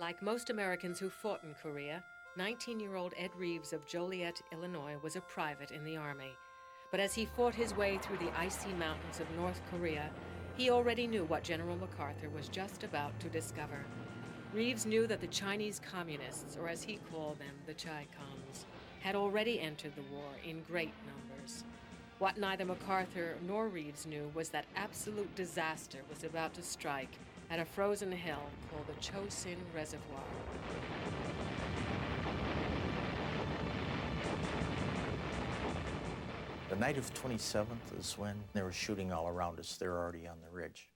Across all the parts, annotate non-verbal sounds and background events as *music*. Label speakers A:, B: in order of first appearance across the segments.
A: Like most Americans who fought in Korea, 19 year old Ed Reeves of Joliet, Illinois, was a private in the Army. But as he fought his way through the icy mountains of North Korea, he already knew what General MacArthur was just about to discover. Reeves knew that the Chinese communists, or as he called them, the Chi Coms, had already entered the war in great numbers. What neither MacArthur nor Reeves knew was that absolute disaster was about to strike at a frozen hill called the Chosin Reservoir.
B: The night of 27th is when they were shooting all around us. They're already on the ridge.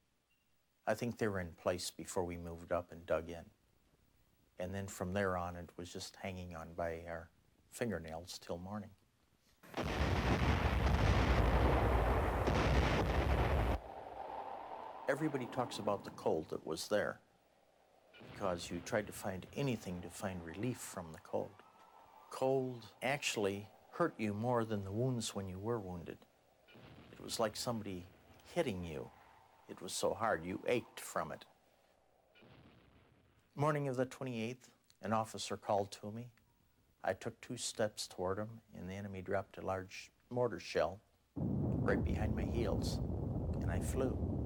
B: I think they were in place before we moved up and dug in. And then from there on, it was just hanging on by our fingernails till morning. Everybody talks about the cold that was there because you tried to find anything to find relief from the cold. Cold actually hurt you more than the wounds when you were wounded. It was like somebody hitting you. It was so hard, you ached from it. Morning of the 28th, an officer called to me. I took two steps toward him, and the enemy dropped a large mortar shell right behind my heels, and I flew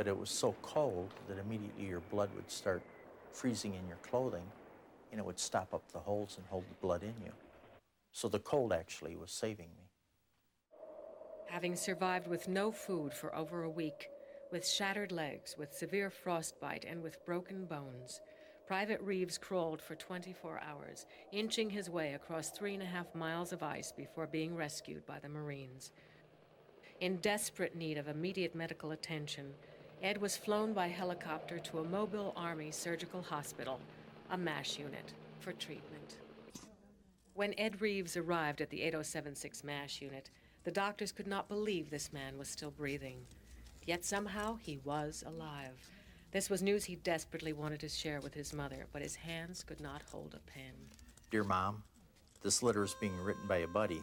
B: but it was so cold that immediately your blood would start freezing in your clothing and it would stop up the holes and hold the blood in you. So the cold actually was saving me.
A: Having survived with no food for over a week, with shattered legs, with severe frostbite, and with broken bones, Private Reeves crawled for 24 hours, inching his way across three and a half miles of ice before being rescued by the Marines. In desperate need of immediate medical attention, Ed was flown by helicopter to a mobile Army surgical hospital, a MASH unit, for treatment. When Ed Reeves arrived at the 8076 MASH unit, the doctors could not believe this man was still breathing. Yet somehow he was alive. This was news he desperately wanted to share with his mother, but his hands could not hold a pen.
B: Dear Mom, this letter is being written by a buddy.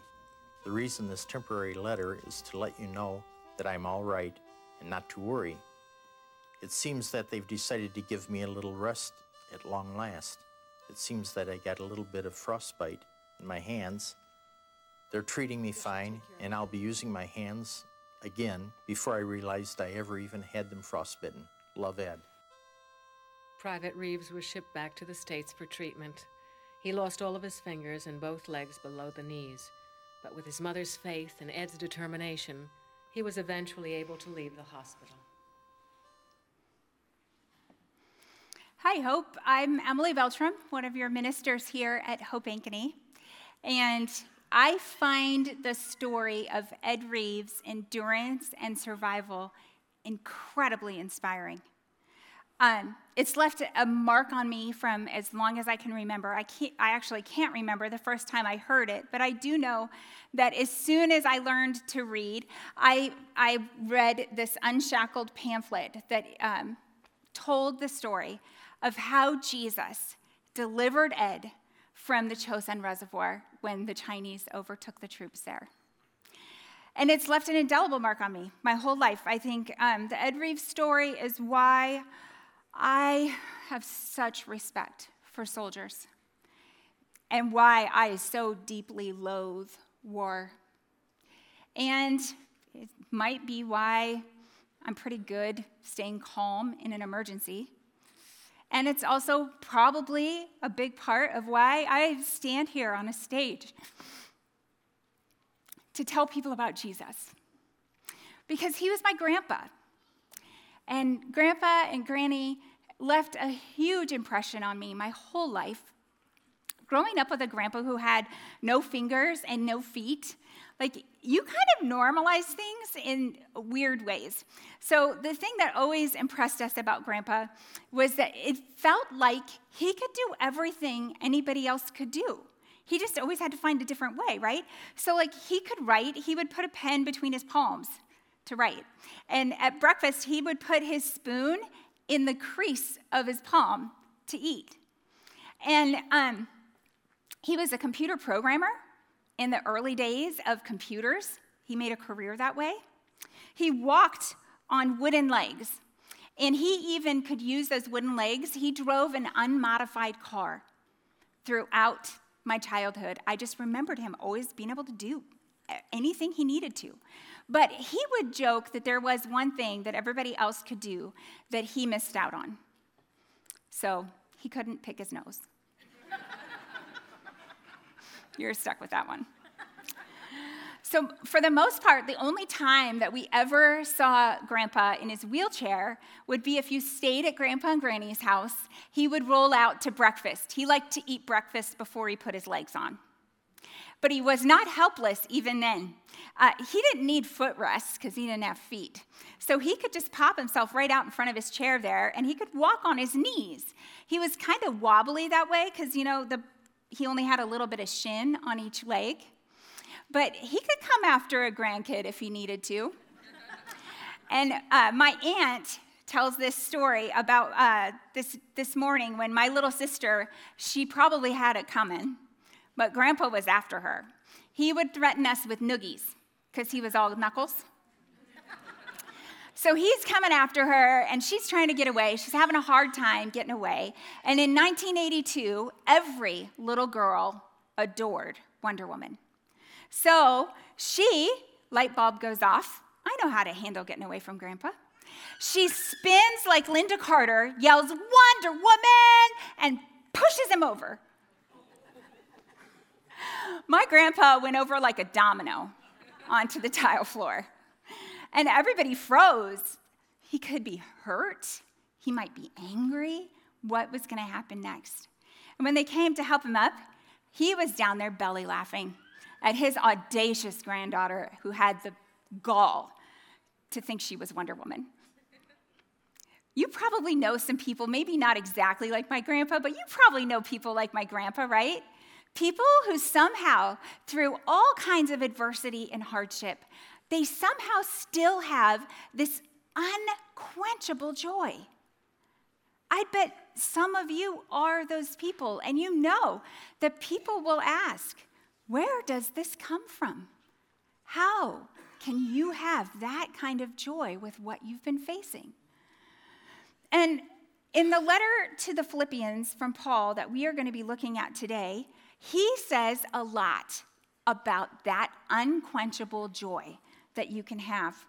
B: The reason this temporary letter is to let you know that I'm all right and not to worry it seems that they've decided to give me a little rest at long last. It seems that I got a little bit of frostbite in my hands. They're treating me fine, and I'll be using my hands again before I realized I ever even had them frostbitten. Love Ed.
A: Private Reeves was shipped back to the States for treatment. He lost all of his fingers and both legs below the knees. But with his mother's faith and Ed's determination, he was eventually able to leave the hospital.
C: Hi, Hope. I'm Emily Beltrame, one of your ministers here at Hope Ankeny. And I find the story of Ed Reeves' endurance and survival incredibly inspiring. Um, it's left a mark on me from as long as I can remember. I, can't, I actually can't remember the first time I heard it, but I do know that as soon as I learned to read, I, I read this unshackled pamphlet that um, told the story of how Jesus delivered Ed from the Chosin Reservoir when the Chinese overtook the troops there. And it's left an indelible mark on me my whole life. I think um, the Ed Reeves story is why I have such respect for soldiers and why I so deeply loathe war. And it might be why I'm pretty good staying calm in an emergency. And it's also probably a big part of why I stand here on a stage to tell people about Jesus. Because he was my grandpa. And grandpa and granny left a huge impression on me my whole life. Growing up with a grandpa who had no fingers and no feet, like you kind of normalize things in weird ways. So the thing that always impressed us about grandpa was that it felt like he could do everything anybody else could do. He just always had to find a different way, right? So like he could write, he would put a pen between his palms to write. And at breakfast, he would put his spoon in the crease of his palm to eat. And um, he was a computer programmer in the early days of computers. He made a career that way. He walked on wooden legs. and he even could use those wooden legs. He drove an unmodified car throughout my childhood. I just remembered him always being able to do anything he needed to. But he would joke that there was one thing that everybody else could do that he missed out on. So he couldn't pick his nose. You're stuck with that one. So, for the most part, the only time that we ever saw Grandpa in his wheelchair would be if you stayed at Grandpa and Granny's house. He would roll out to breakfast. He liked to eat breakfast before he put his legs on. But he was not helpless even then. Uh, he didn't need footrests because he didn't have feet. So he could just pop himself right out in front of his chair there and he could walk on his knees. He was kind of wobbly that way because, you know, the, he only had a little bit of shin on each leg. But he could come after a grandkid if he needed to. and uh, my aunt tells this story about uh, this, this morning when my little sister, she probably had it coming but Grandpa was after her. He would threaten us with noogies because he was all knuckles. So he's coming after her, and she's trying to get away. She's having a hard time getting away. And in 1982, every little girl adored Wonder Woman. So she, light bulb goes off. I know how to handle getting away from Grandpa. She spins like Lynda Carter, yells, Wonder Woman, and pushes him over. My grandpa went over like a domino onto the tile floor, and everybody froze. He could be hurt, he might be angry. What was going to happen next? And when they came to help him up, he was down there belly laughing at his audacious granddaughter who had the gall to think she was Wonder Woman. You probably know some people, maybe not exactly like my grandpa, but you probably know people like my grandpa, right? People who somehow, through all kinds of adversity and hardship, they somehow still have this unquenchable joy. I bet some of you are those people, and you know that people will ask, Where does this come from? How can you have that kind of joy with what you've been facing? And in the letter to the Philippians from Paul that we are going to be looking at today, he says a lot about that unquenchable joy that you can have.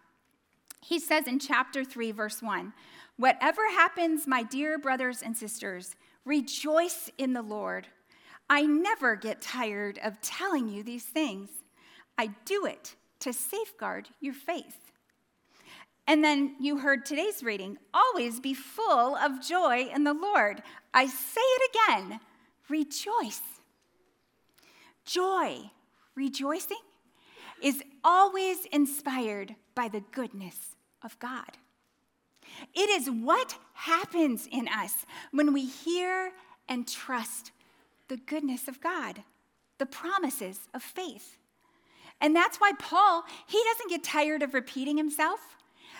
C: He says in chapter 3, verse 1 Whatever happens, my dear brothers and sisters, rejoice in the Lord. I never get tired of telling you these things. I do it to safeguard your faith. And then you heard today's reading always be full of joy in the Lord. I say it again rejoice. Joy, rejoicing, is always inspired by the goodness of God. It is what happens in us when we hear and trust the goodness of God, the promises of faith. And that's why Paul, he doesn't get tired of repeating himself.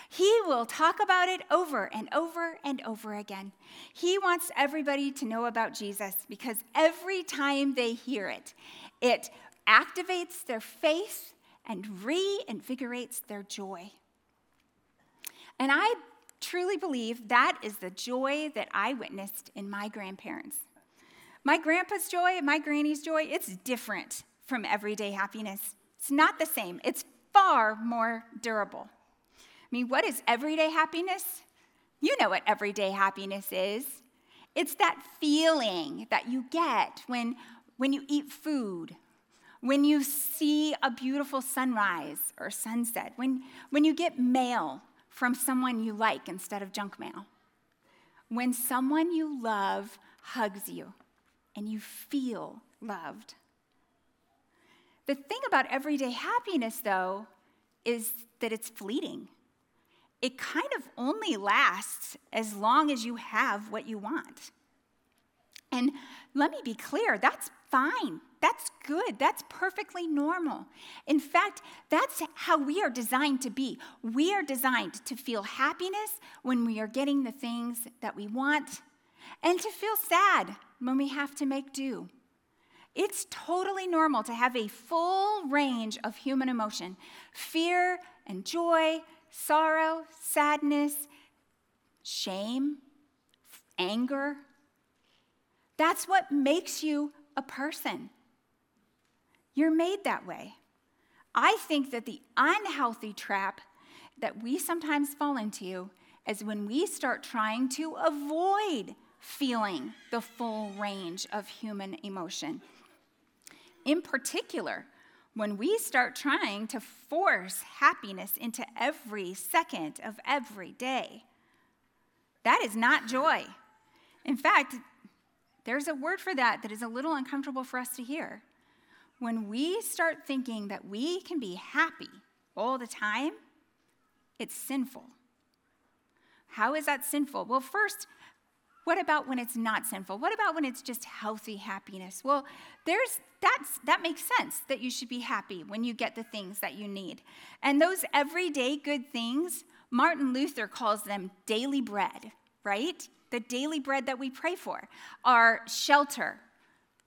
C: He will talk about it over and over and over again. He wants everybody to know about Jesus because every time they hear it, it activates their faith and reinvigorates their joy. And I truly believe that is the joy that I witnessed in my grandparents. My grandpa's joy my granny's joy, it's different from everyday happiness. It's not the same, it's far more durable. I mean, what is everyday happiness? You know what everyday happiness is. It's that feeling that you get when when you eat food, when you see a beautiful sunrise or sunset, when, when you get mail from someone you like instead of junk mail, when someone you love hugs you and you feel loved. The thing about everyday happiness, though, is that it's fleeting. It kind of only lasts as long as you have what you want. And let me be clear that's fine. That's good. That's perfectly normal. In fact, that's how we are designed to be. We are designed to feel happiness when we are getting the things that we want and to feel sad when we have to make do. It's totally normal to have a full range of human emotion fear and joy, sorrow, sadness, shame, anger. That's what makes you a person. You're made that way. I think that the unhealthy trap that we sometimes fall into is when we start trying to avoid feeling the full range of human emotion. In particular, when we start trying to force happiness into every second of every day, that is not joy. In fact, there's a word for that that is a little uncomfortable for us to hear. When we start thinking that we can be happy all the time, it's sinful. How is that sinful? Well, first, what about when it's not sinful? What about when it's just healthy happiness? Well, there's that's that makes sense that you should be happy when you get the things that you need. And those everyday good things, Martin Luther calls them daily bread, right? The daily bread that we pray for, our shelter,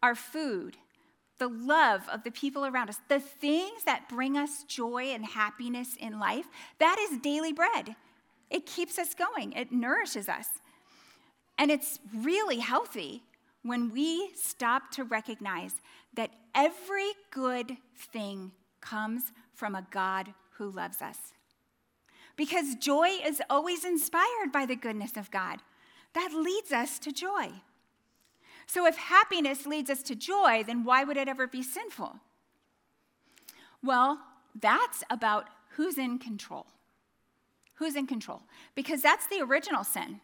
C: our food, the love of the people around us, the things that bring us joy and happiness in life, that is daily bread. It keeps us going, it nourishes us. And it's really healthy when we stop to recognize that every good thing comes from a God who loves us. Because joy is always inspired by the goodness of God. That leads us to joy. So, if happiness leads us to joy, then why would it ever be sinful? Well, that's about who's in control. Who's in control? Because that's the original sin.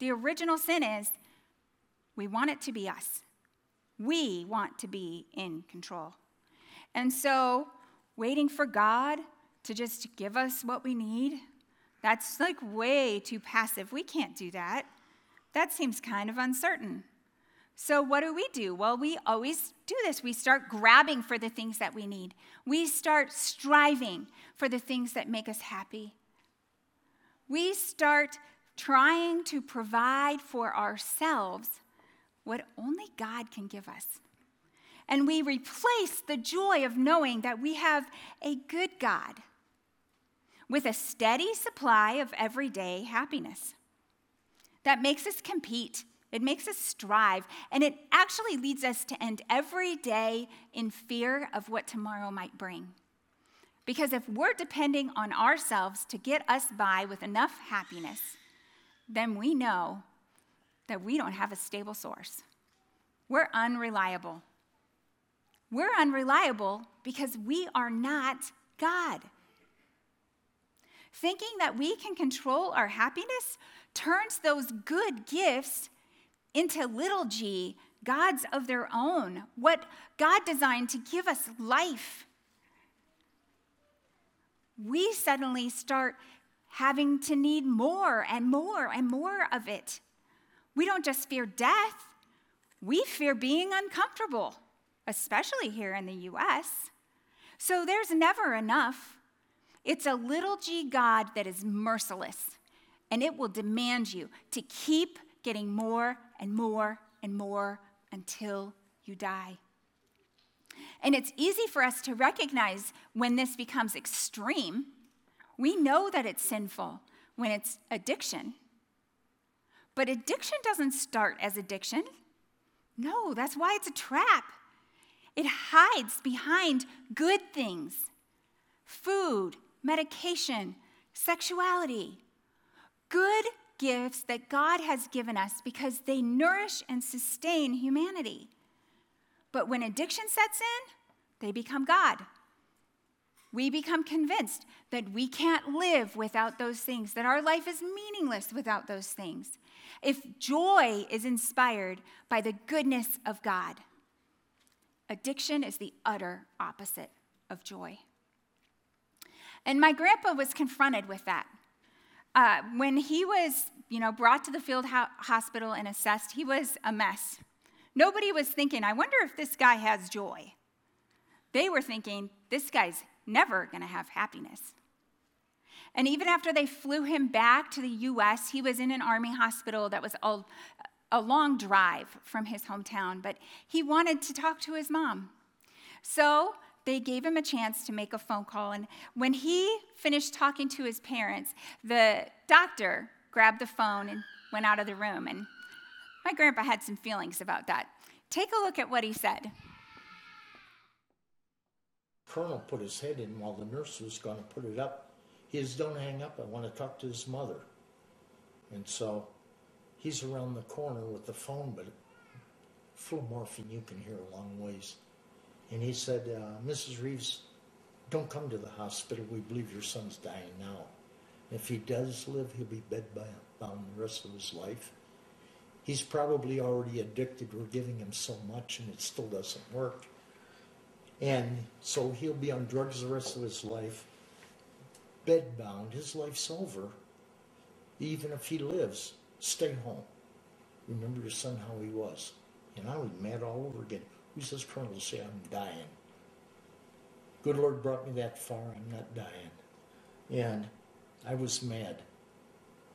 C: The original sin is we want it to be us. We want to be in control. And so, waiting for God to just give us what we need, that's like way too passive. We can't do that. That seems kind of uncertain. So, what do we do? Well, we always do this. We start grabbing for the things that we need, we start striving for the things that make us happy. We start trying to provide for ourselves what only God can give us. And we replace the joy of knowing that we have a good God with a steady supply of everyday happiness that makes us compete. It makes us strive, and it actually leads us to end every day in fear of what tomorrow might bring. Because if we're depending on ourselves to get us by with enough happiness, then we know that we don't have a stable source. We're unreliable. We're unreliable because we are not God. Thinking that we can control our happiness turns those good gifts into little g, gods of their own, what God designed to give us life. We suddenly start having to need more and more and more of it. We don't just fear death, we fear being uncomfortable, especially here in the US. So there's never enough. It's a little g God that is merciless, and it will demand you to keep getting more and more and more until you die. And it's easy for us to recognize when this becomes extreme we know that it's sinful when it's addiction. But addiction doesn't start as addiction. No, that's why it's a trap. It hides behind good things food, medication, sexuality. Good gifts that God has given us because they nourish and sustain humanity. But when addiction sets in, they become God we become convinced that we can't live without those things, that our life is meaningless without those things. If joy is inspired by the goodness of God, addiction is the utter opposite of joy. And my grandpa was confronted with that. Uh, when he was, you know, brought to the field ho- hospital and assessed, he was a mess. Nobody was thinking, I wonder if this guy has joy. They were thinking, this guy's never going to have happiness. And even after they flew him back to the US, he was in an army hospital that was a, a long drive from his hometown, but he wanted to talk to his mom. So they gave him a chance to make a phone call. And when he finished talking to his parents, the doctor grabbed the phone, and went out of the room. And my grandpa had some feelings about that. Take a look at what he said.
D: Colonel put his head in while the nurse was going to put it up. He says, Don't hang up. I want to talk to his mother. And so he's around the corner with the phone, but full morphine you can hear a long ways. And he said, uh, Mrs. Reeves, don't come to the hospital. We believe your son's dying now. If he does live, he'll be bedbound the rest of his life. He's probably already addicted. We're giving him so much and it still doesn't work. And so he'll be on drugs the rest of his life, bedbound. His life's over. Even if he lives, stay home. Remember your son how he was. And I was mad all over again. Who's this colonel say I'm dying? Good Lord brought me that far. I'm not dying. And I was mad.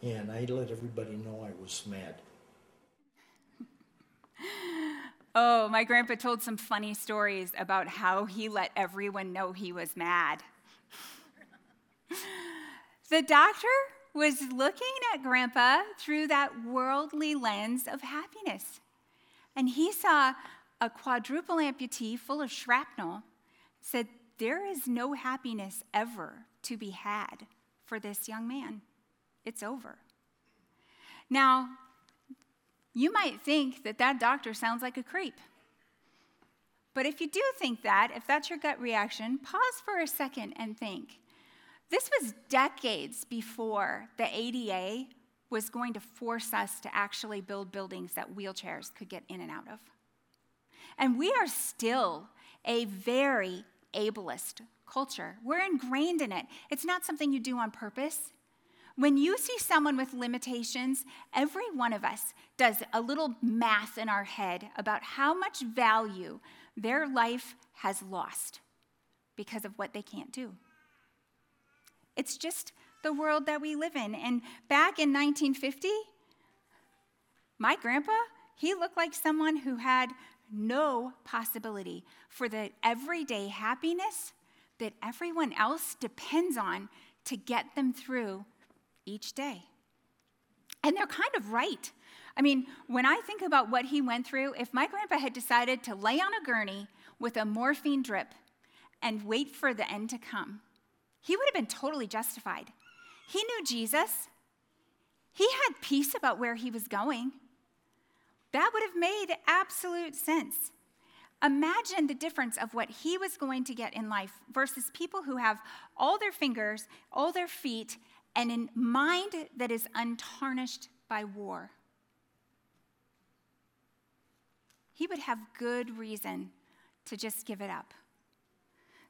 D: And I let everybody know I was mad.
C: Oh, my grandpa told some funny stories about how he let everyone know he was mad. the doctor was looking at grandpa through that worldly lens of happiness. And he saw a quadruple amputee full of shrapnel, said, There is no happiness ever to be had for this young man. It's over. Now, you might think that that doctor sounds like a creep. But if you do think that, if that's your gut reaction, pause for a second and think. This was decades before the ADA was going to force us to actually build buildings that wheelchairs could get in and out of. And we are still a very ableist culture. We're ingrained in it. It's not something you do on purpose. When you see someone with limitations, every one of us does a little math in our head about how much value their life has lost because of what they can't do. It's just the world that we live in. And back in 1950, my grandpa, he looked like someone who had no possibility for the everyday happiness that everyone else depends on to get them through each day. And they're kind of right. I mean, when I think about what he went through, if my grandpa had decided to lay on a gurney with a morphine drip and wait for the end to come, he would have been totally justified. He knew Jesus, he had peace about where he was going. That would have made absolute sense. Imagine the difference of what he was going to get in life versus people who have all their fingers, all their feet, and a mind that is untarnished by war. He would have good reason to just give it up.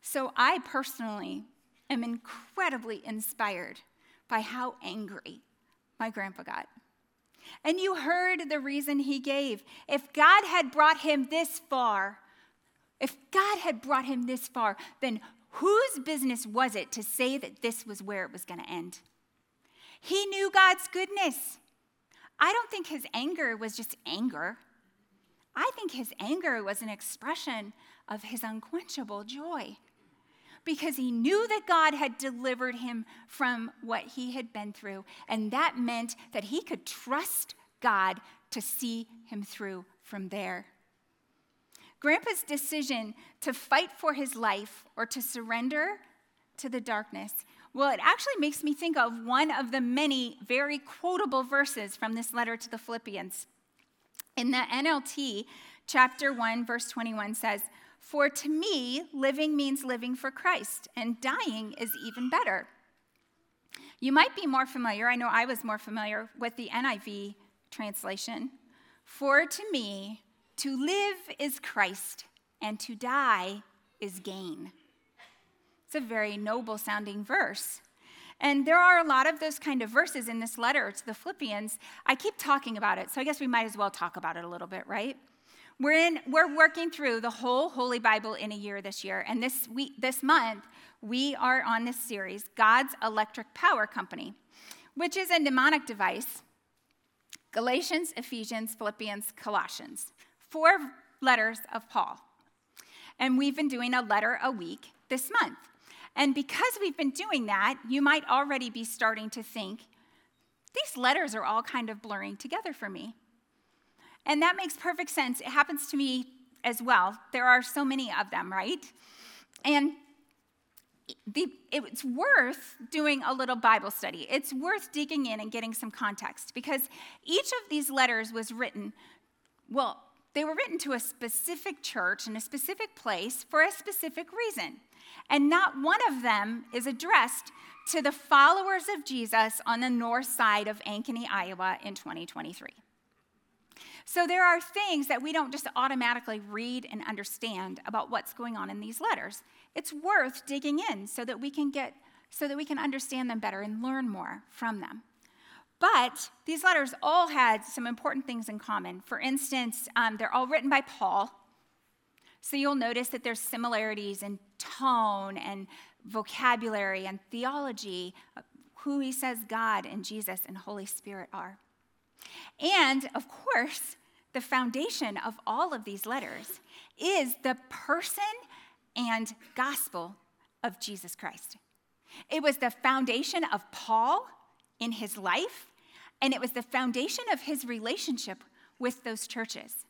C: So I personally am incredibly inspired by how angry my grandpa got. And you heard the reason he gave. If God had brought him this far, if God had brought him this far, then whose business was it to say that this was where it was going to end? He knew God's goodness. I don't think his anger was just anger. I think his anger was an expression of his unquenchable joy because he knew that God had delivered him from what he had been through. And that meant that he could trust God to see him through from there. Grandpa's decision to fight for his life or to surrender to the darkness, well, it actually makes me think of one of the many very quotable verses from this letter to the Philippians. In the NLT, chapter 1, verse 21 says, For to me, living means living for Christ, and dying is even better. You might be more familiar, I know I was more familiar with the NIV translation. For to me, to live is Christ, and to die is gain. It's a very noble sounding verse. And there are a lot of those kind of verses in this letter to the Philippians. I keep talking about it, so I guess we might as well talk about it a little bit, right? We're, in, we're working through the whole Holy Bible in a year this year. And this, week, this month, we are on this series, God's Electric Power Company, which is a mnemonic device Galatians, Ephesians, Philippians, Colossians. Four letters of Paul. And we've been doing a letter a week this month. And because we've been doing that, you might already be starting to think these letters are all kind of blurring together for me. And that makes perfect sense. It happens to me as well. There are so many of them, right? And the, it's worth doing a little Bible study. It's worth digging in and getting some context because each of these letters was written, well, they were written to a specific church in a specific place for a specific reason. And not one of them is addressed to the followers of Jesus on the north side of Ankeny, Iowa in 2023. So there are things that we don't just automatically read and understand about what's going on in these letters. It's worth digging in so that we can get so that we can understand them better and learn more from them. But these letters all had some important things in common. For instance, um, they're all written by Paul. So you'll notice that there's similarities in tone and vocabulary and theology, who he says God and Jesus and Holy Spirit are. And of course, the foundation of all of these letters is the person and gospel of Jesus Christ. It was the foundation of Paul in his life, and it was the foundation of his relationship with those churches.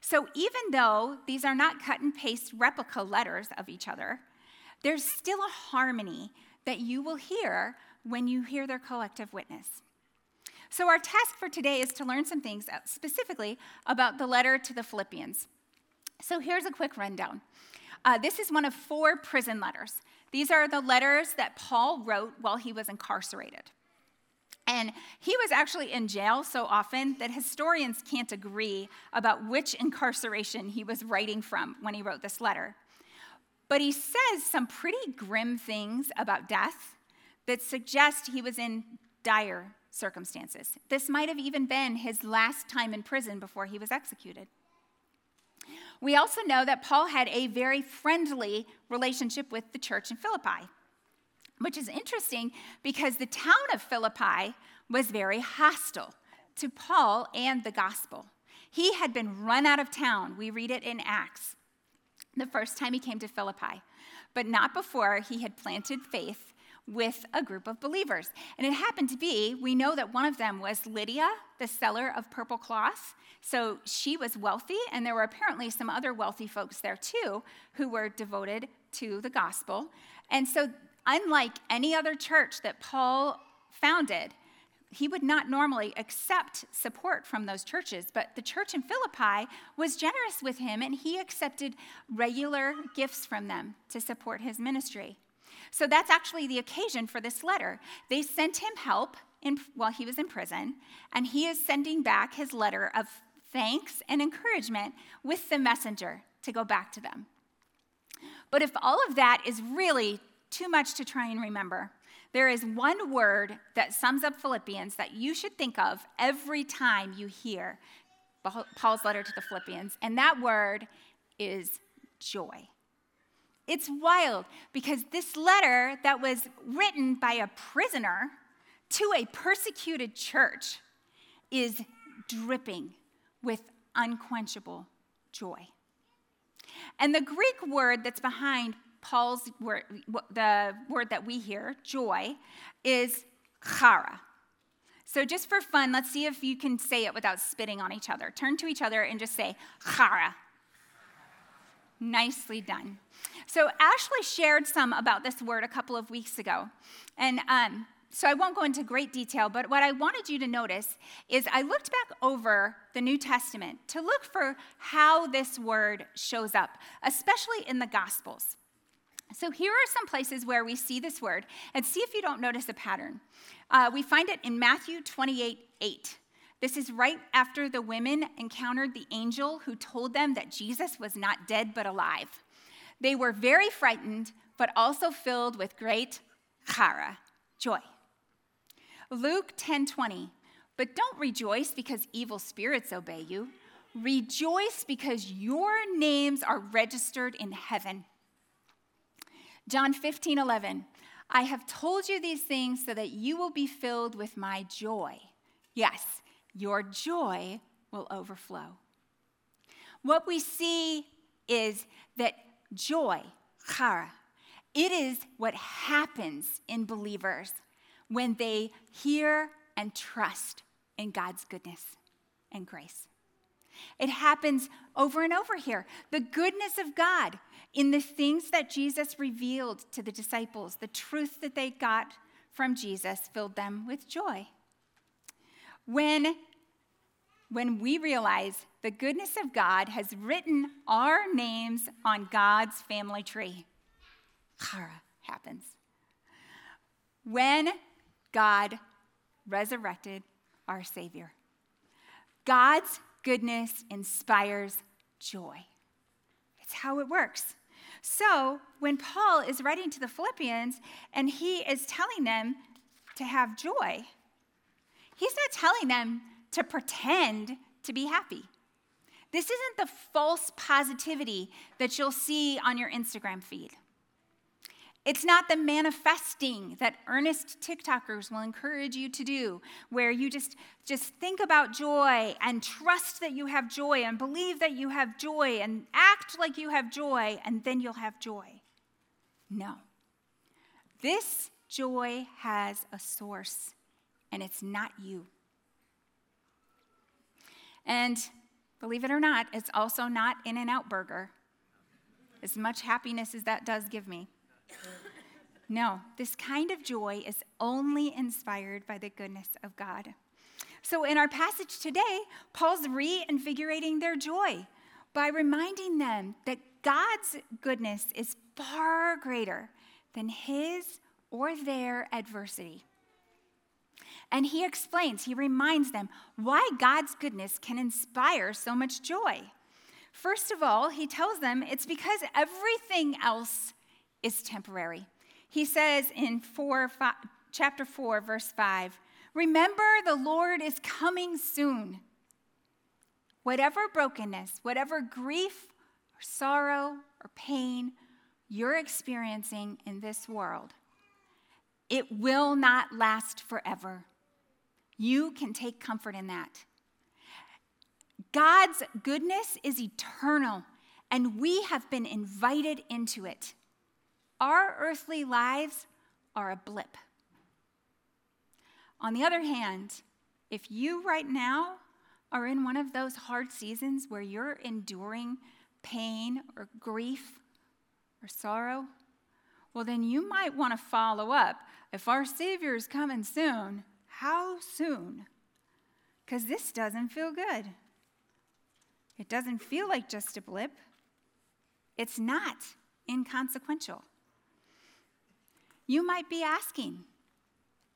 C: So even though these are not cut and paste replica letters of each other, there's still a harmony that you will hear when you hear their collective witness. So, our task for today is to learn some things uh, specifically about the letter to the Philippians. So, here's a quick rundown. Uh, this is one of four prison letters. These are the letters that Paul wrote while he was incarcerated. And he was actually in jail so often that historians can't agree about which incarceration he was writing from when he wrote this letter. But he says some pretty grim things about death that suggest he was in dire circumstances. This might have even been his last time in prison before he was executed. We also know that Paul had a very friendly relationship with the church in Philippi, which is interesting because the town of Philippi was very hostile to Paul and the gospel. He had been run out of town. We read it in Acts, the first time he came to Philippi, but not before he had planted faith with a group of believers. And it happened to be, we know that one of them was Lydia, the seller of purple cloth. So she was wealthy, and there were apparently some other wealthy folks there too who were devoted to the gospel. And so, unlike any other church that Paul founded, he would not normally accept support from those churches, but the church in Philippi was generous with him and he accepted regular gifts from them to support his ministry. So that's actually the occasion for this letter. They sent him help in, while he was in prison, and he is sending back his letter of thanks and encouragement with the messenger to go back to them. But if all of that is really too much to try and remember, there is one word that sums up Philippians that you should think of every time you hear Paul's letter to the Philippians, and that word is joy. It's wild because this letter that was written by a prisoner to a persecuted church is dripping with unquenchable joy. And the Greek word that's behind Paul's word, the word that we hear, joy, is chara. So, just for fun, let's see if you can say it without spitting on each other. Turn to each other and just say chara. Nicely done. So, Ashley shared some about this word a couple of weeks ago. And um, so, I won't go into great detail, but what I wanted you to notice is I looked back over the New Testament to look for how this word shows up, especially in the Gospels. So, here are some places where we see this word, and see if you don't notice a pattern. Uh, we find it in Matthew 28 8. This is right after the women encountered the angel who told them that Jesus was not dead but alive. They were very frightened, but also filled with great chara, joy. Luke 10:20. But don't rejoice because evil spirits obey you. Rejoice because your names are registered in heaven. John 15, 11. I have told you these things so that you will be filled with my joy. Yes, your joy will overflow. What we see is that joy, chara, it is what happens in believers when they hear and trust in God's goodness and grace. It happens over and over here. The goodness of God in the things that Jesus revealed to the disciples, the truth that they got from Jesus filled them with joy. When, when we realize the goodness of God has written our names on God's family tree, chara happens. When God resurrected our Savior, God's goodness inspires joy. It's how it works. So, when Paul is writing to the Philippians and he is telling them to have joy, he's not telling them to pretend to be happy. This isn't the false positivity that you'll see on your Instagram feed. It's not the manifesting that earnest TikTokers will encourage you to do, where you just, just think about joy and trust that you have joy and believe that you have joy and act like you have joy, and then you'll have joy. No. This joy has a source, and it's not you. And believe it or not, it's also not In N Out Burger, as much happiness as that does give me. No, this kind of joy is only inspired by the goodness of God. So, in our passage today, Paul's reinvigorating their joy by reminding them that God's goodness is far greater than his or their adversity. And he explains, he reminds them why God's goodness can inspire so much joy. First of all, he tells them it's because everything else is temporary. He says in four, five, chapter 4, verse 5 Remember, the Lord is coming soon. Whatever brokenness, whatever grief or sorrow or pain you're experiencing in this world, it will not last forever. You can take comfort in that. God's goodness is eternal, and we have been invited into it. Our earthly lives are a blip. On the other hand, if you right now are in one of those hard seasons where you're enduring pain or grief or sorrow, well, then you might want to follow up. If our Savior is coming soon, how soon? Because this doesn't feel good. It doesn't feel like just a blip. It's not inconsequential. You might be asking,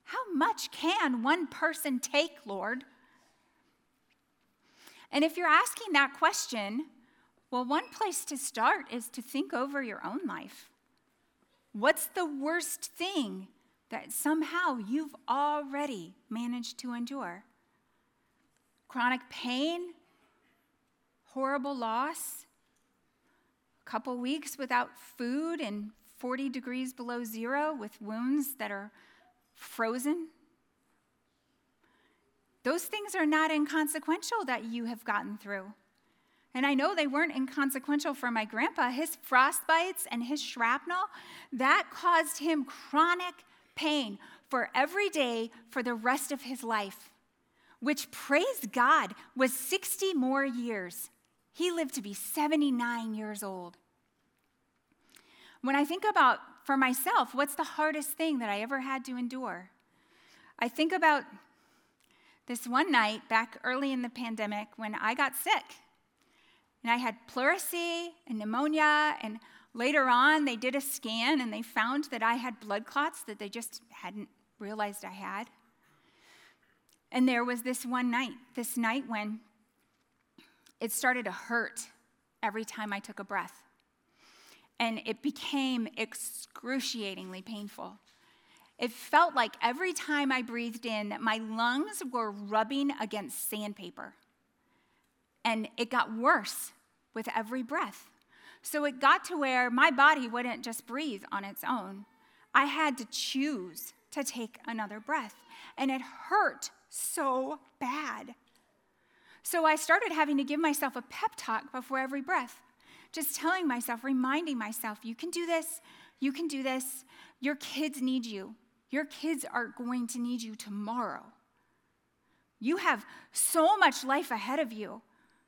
C: How much can one person take, Lord? And if you're asking that question, well, one place to start is to think over your own life. What's the worst thing that somehow you've already managed to endure? Chronic pain, horrible loss, a couple weeks without food and 40 degrees below zero with wounds that are frozen. Those things are not inconsequential that you have gotten through. And I know they weren't inconsequential for my grandpa. His frostbites and his shrapnel, that caused him chronic pain for every day for the rest of his life, which, praise God, was 60 more years. He lived to be 79 years old. When I think about for myself, what's the hardest thing that I ever had to endure? I think about this one night back early in the pandemic when I got sick. And I had pleurisy and pneumonia, and later on they did a scan and they found that I had blood clots that they just hadn't realized I had. And there was this one night, this night when it started to hurt every time I took a breath and it became excruciatingly painful. It felt like every time I breathed in that my lungs were rubbing against sandpaper. And it got worse with every breath. So it got to where my body wouldn't just breathe on its own. I had to choose to take another breath. And it hurt so bad. So I started having to give myself a pep talk before every breath just telling myself, reminding myself, you can do this, you can do this. Your kids need you. Your kids are going to need you tomorrow. You have so much life ahead of you.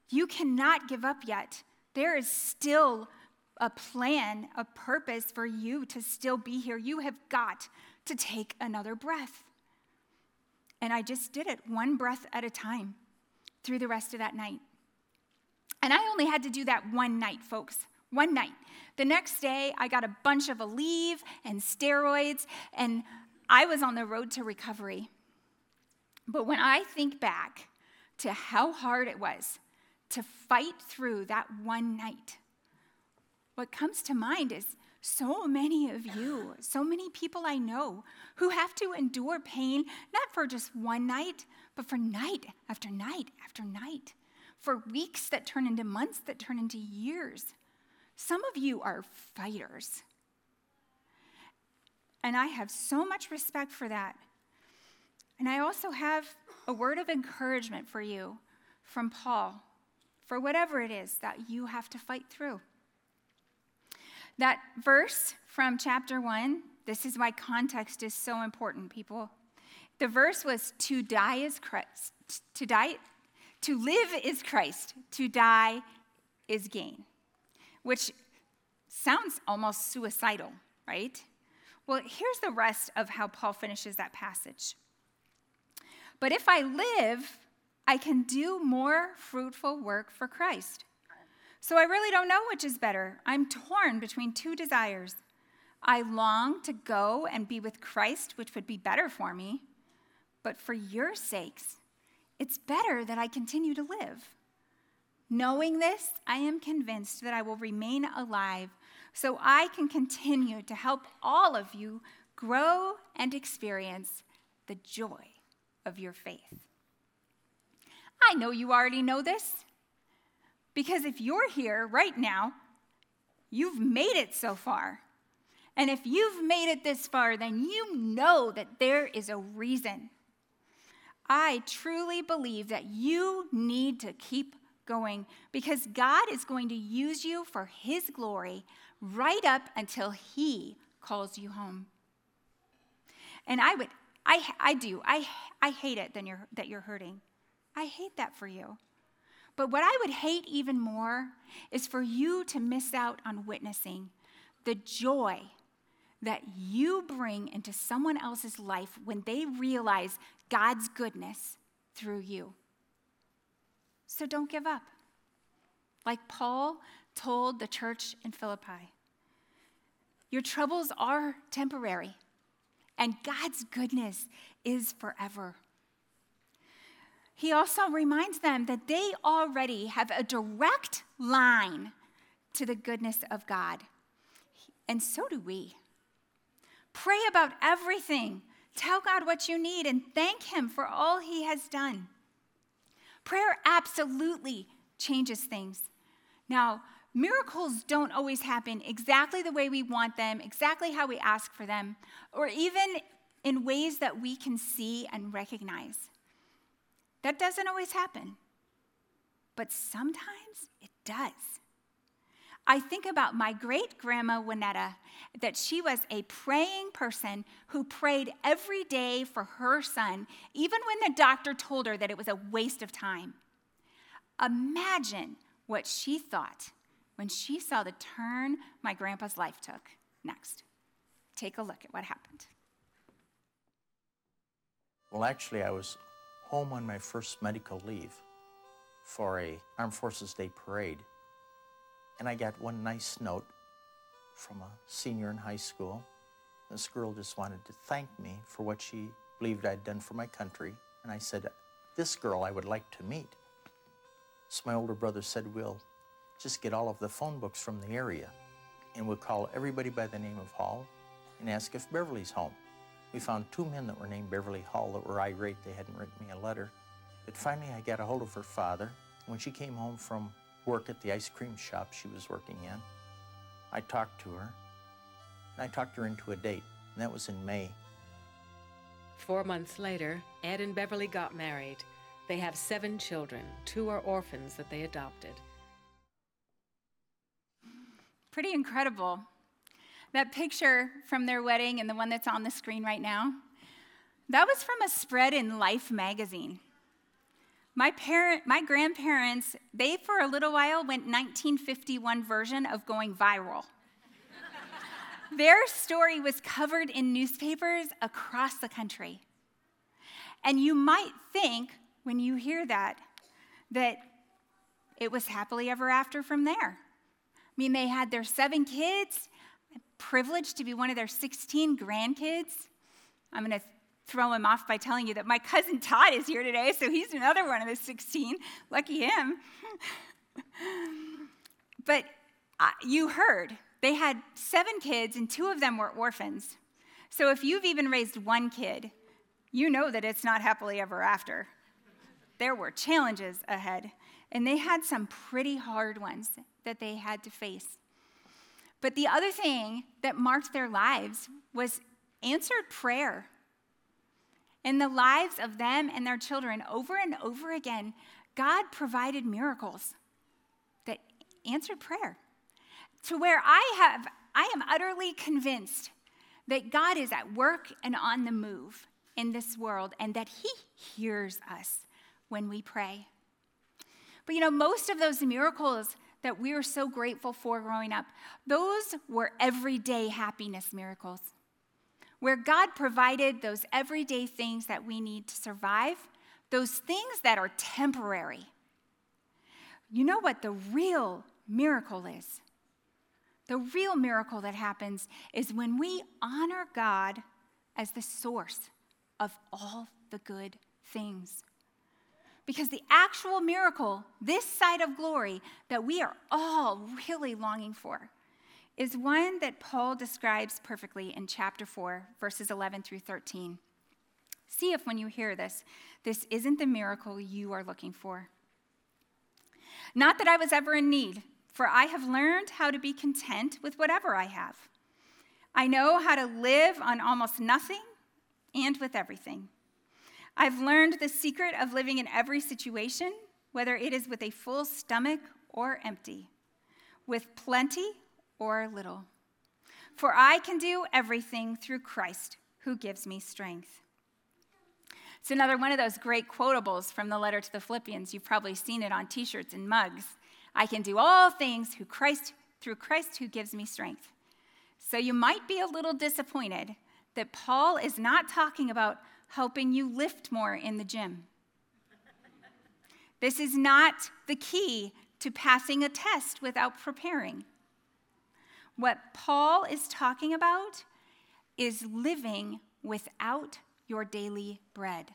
C: You cannot give up yet. There is still a plan, a purpose for you to still be here. You have got to take another breath. And I just did it one breath at a time through the rest of that night. And I only had to do that one night, folks. One night. The next day, I got a bunch of Aleve and steroids, and I was on the road to recovery. But when I think back to how hard it was to fight through that one night, what comes to mind is so many of you, so many people I know who have to endure pain, not for just one night, but for night after night after night, for weeks that turn into months that turn into years. Some of you are fighters. And I have so much respect for that. And I also have a word of encouragement for you from Paul for whatever it is that you have to fight through. That verse from chapter 1, this is why context is so important, people. The verse was to die is Christ, to die to live is Christ, to die is gain. Which sounds almost suicidal, right? Well, here's the rest of how Paul finishes that passage. But if I live, I can do more fruitful work for Christ. So I really don't know which is better. I'm torn between two desires. I long to go and be with Christ, which would be better for me. But for your sakes, it's better that I continue to live. Knowing this, I am convinced that I will remain alive so I can continue to help all of you grow and experience the joy of your faith. I know you already know this. Because if you're here right now, you've made it so far. And if you've made it this far, then you know that there is a reason. I truly believe that you need to keep going because God is going to use you for His glory right up until He calls you home. And I would, I, I do, I, I hate it that you're, that you're hurting. I hate that for you. But what I would hate even more is for you to miss out on witnessing the joy that you bring into someone else's life when they realize God's goodness through you. So don't give up. Like Paul told the church in Philippi, your troubles are temporary, and God's goodness is forever. He also reminds them that they already have a direct line to the goodness of God. And so do we. Pray about everything. Tell God what you need and thank Him for all He has done. Prayer absolutely changes things. Now, miracles don't always happen exactly the way we want them, exactly how we ask for them, or even in ways that we can see and recognize. That doesn't always happen, but sometimes it does. I think about my great grandma Winetta, that she was a praying person who prayed every day for her son, even when the doctor told her that it was a waste of time. Imagine what she thought when she saw the turn my grandpa's life took next. Take a look at what happened.
B: Well, actually, I was home on my first medical leave for a Armed Forces Day parade. And I got one nice note from a senior in high school. This girl just wanted to thank me for what she believed I'd done for my country. And I said, this girl I would like to meet. So my older brother said, we'll just get all of the phone books from the area and we'll call everybody by the name of Hall and ask if Beverly's home. We found two men that were named Beverly Hall that were irate. They hadn't written me a letter. But finally, I got a hold of her father. When she came home from work at the ice cream shop she was working in, I talked to her. And I talked her into a date, and that was in May.
A: Four months later, Ed and Beverly got married. They have seven children. Two are orphans that they adopted.
C: Pretty incredible. That picture from their wedding and the one that's on the screen right now, that was from a spread in Life magazine. My parent, my grandparents, they for a little while went 1951 version of going viral. Their story was covered in newspapers across the country. And you might think, when you hear that, that it was happily ever after from there. I mean, they had their seven kids, privileged to be one of their 16 grandkids. I'm going to throw him off by telling you that my cousin Todd is here today, so he's another one of the 16. Lucky him. *laughs* but uh, you heard, they had seven kids, and two of them were orphans. So if you've even raised one kid, you know that it's not happily ever after. There were challenges ahead, and they had some pretty hard ones that they had to face. But the other thing that marked their lives was answered prayer. In the lives of them and their children, over and over again, God provided miracles that answered prayer. To where I have, I am utterly convinced that God is at work and on the move in this world and that He hears us when we pray. But you know, most of those miracles that we were so grateful for growing up, those were everyday happiness miracles where God provided those everyday things that we need to survive, those things that are temporary. You know what the real miracle is? The real miracle that happens is when we honor God as the source of all the good things. Because the actual miracle, this side of glory that we are all really longing for, is one that Paul describes perfectly in chapter 4, verses 11 through 13. See if when you hear this, this isn't the miracle you are looking for. Not that I was ever in need, for I have learned how to be content with whatever I have. I know how to live on almost nothing and with everything. I've learned the secret of living in every situation, whether it is with a full stomach or empty, with plenty or little. For I can do everything through Christ who gives me strength. It's another one of those great quotables from the letter to the Philippians. You've probably seen it on t shirts and mugs. I can do all things through Christ, through Christ who gives me strength. So you might be a little disappointed that Paul is not talking about helping you lift more in the gym. This is not the key to passing a test without preparing. What Paul is talking about is living without your daily bread.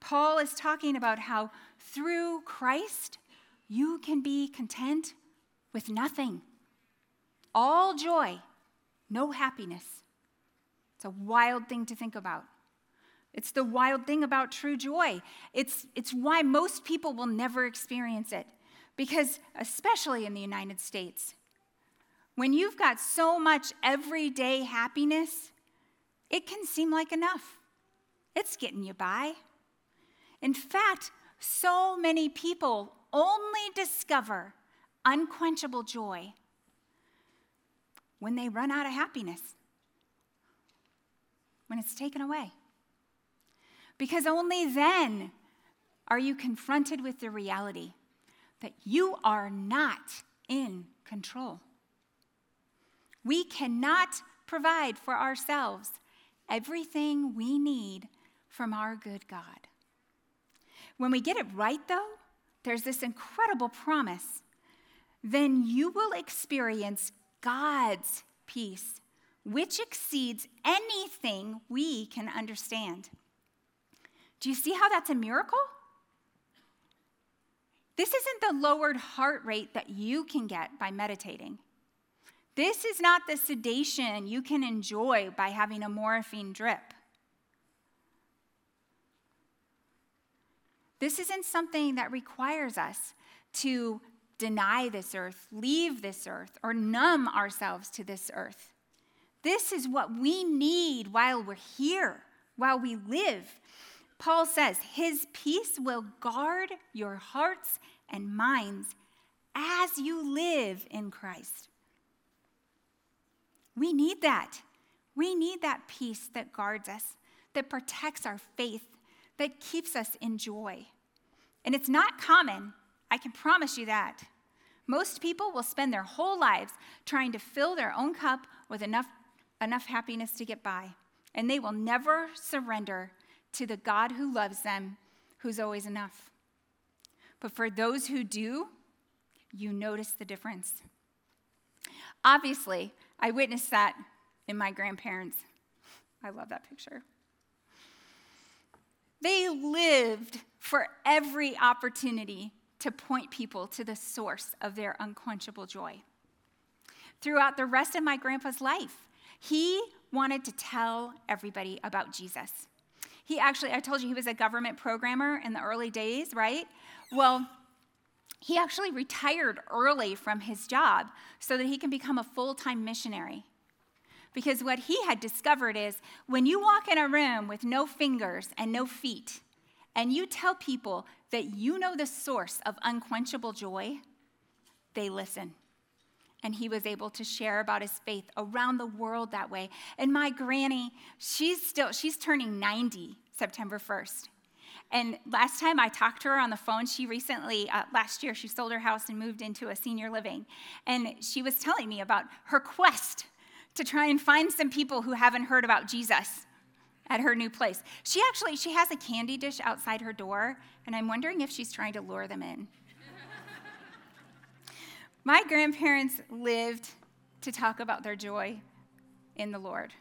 C: Paul is talking about how through Christ you can be content with nothing. All joy, no happiness. It's a wild thing to think about. It's the wild thing about true joy. It's, it's why most people will never experience it. Because, especially in the United States, when you've got so much everyday happiness, it can seem like enough. It's getting you by. In fact, so many people only discover unquenchable joy when they run out of happiness, when it's taken away. Because only then are you confronted with the reality that you are not in control. We cannot provide for ourselves everything we need from our good God. When we get it right, though, there's this incredible promise. Then you will experience God's peace, which exceeds anything we can understand. Do you see how that's a miracle? This isn't the lowered heart rate that you can get by meditating. This is not the sedation you can enjoy by having a morphine drip. This isn't something that requires us to deny this earth, leave this earth, or numb ourselves to this earth. This is what we need while we're here, while we live. Paul says, His peace will guard your hearts and minds as you live in Christ. We need that. We need that peace that guards us, that protects our faith, that keeps us in joy And it's not common, I can promise you that. Most people will spend their whole lives trying to fill their own cup with enough, enough happiness to get by. And they will never surrender to the God who loves them, who's always enough. But for those who do, you notice the difference. Obviously, I witnessed that in my grandparents. I love that picture. They lived for every opportunity to point people to the source of their unquenchable joy. Throughout the rest of my grandpa's life, he wanted to tell everybody about Jesus. He actually, I told you he was a government programmer in the early days, right? Well, he actually retired early from his job so that he can become a full time missionary. Because what he had discovered is when you walk in a room with no fingers and no feet, and you tell people that you know the source of unquenchable joy, they listen. And he was able to share about his faith around the world that way. And my granny, she's still, she's turning 90 September 1st. And last time I talked to her on the phone, she recently, uh, last year, she sold her house and moved into a senior living. And she was telling me about her quest to try and find some people who haven't heard about Jesus at her new place. She actually she has a candy dish outside her door, and I'm wondering if she's trying to lure them in. My grandparents lived to talk about their joy in the Lord.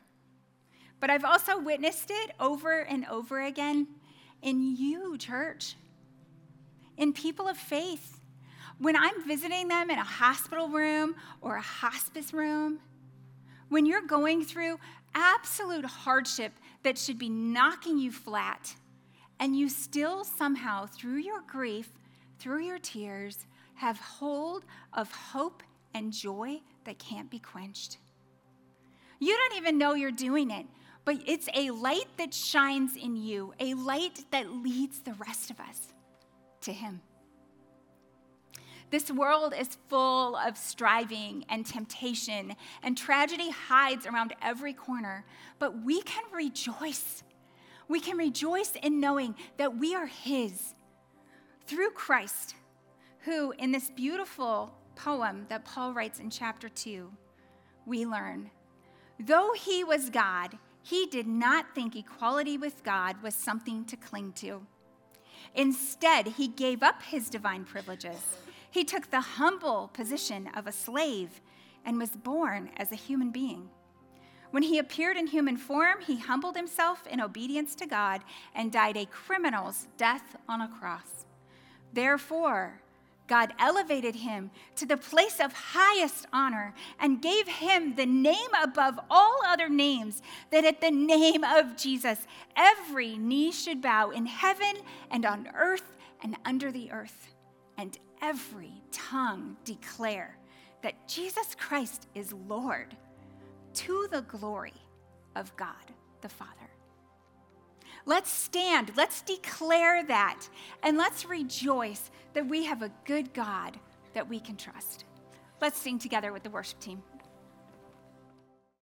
C: But I've also witnessed it over and over again in you, church, in people of faith. When I'm visiting them in a hospital room or a hospice room, when you're going through absolute hardship that should be knocking you flat, and you still somehow, through your grief, through your tears, have hold of hope and joy that can't be quenched. You don't even know you're doing it, but it's a light that shines in you, a light that leads the rest of us to Him. This world is full of striving and temptation, and tragedy hides around every corner. But we can rejoice. We can rejoice in knowing that we are His through Christ, who, in this beautiful poem that Paul writes in chapter 2, we learn though He was God, He did not think equality with God was something to cling to. Instead, He gave up His divine privileges he took the humble position of a slave and was born as a human being. When he appeared in human form, he humbled himself in obedience to God and died a criminal's death on a cross. Therefore, God elevated him to the place of highest honor and gave him the name above all other names, that at the name of Jesus, every knee should bow in heaven and on earth and under the earth, and every tongue declare that Jesus Christ is Lord to the glory of God the Father. Let's stand, let's declare that, and let's rejoice that we have a good God that we can trust. Let's sing together with the worship team.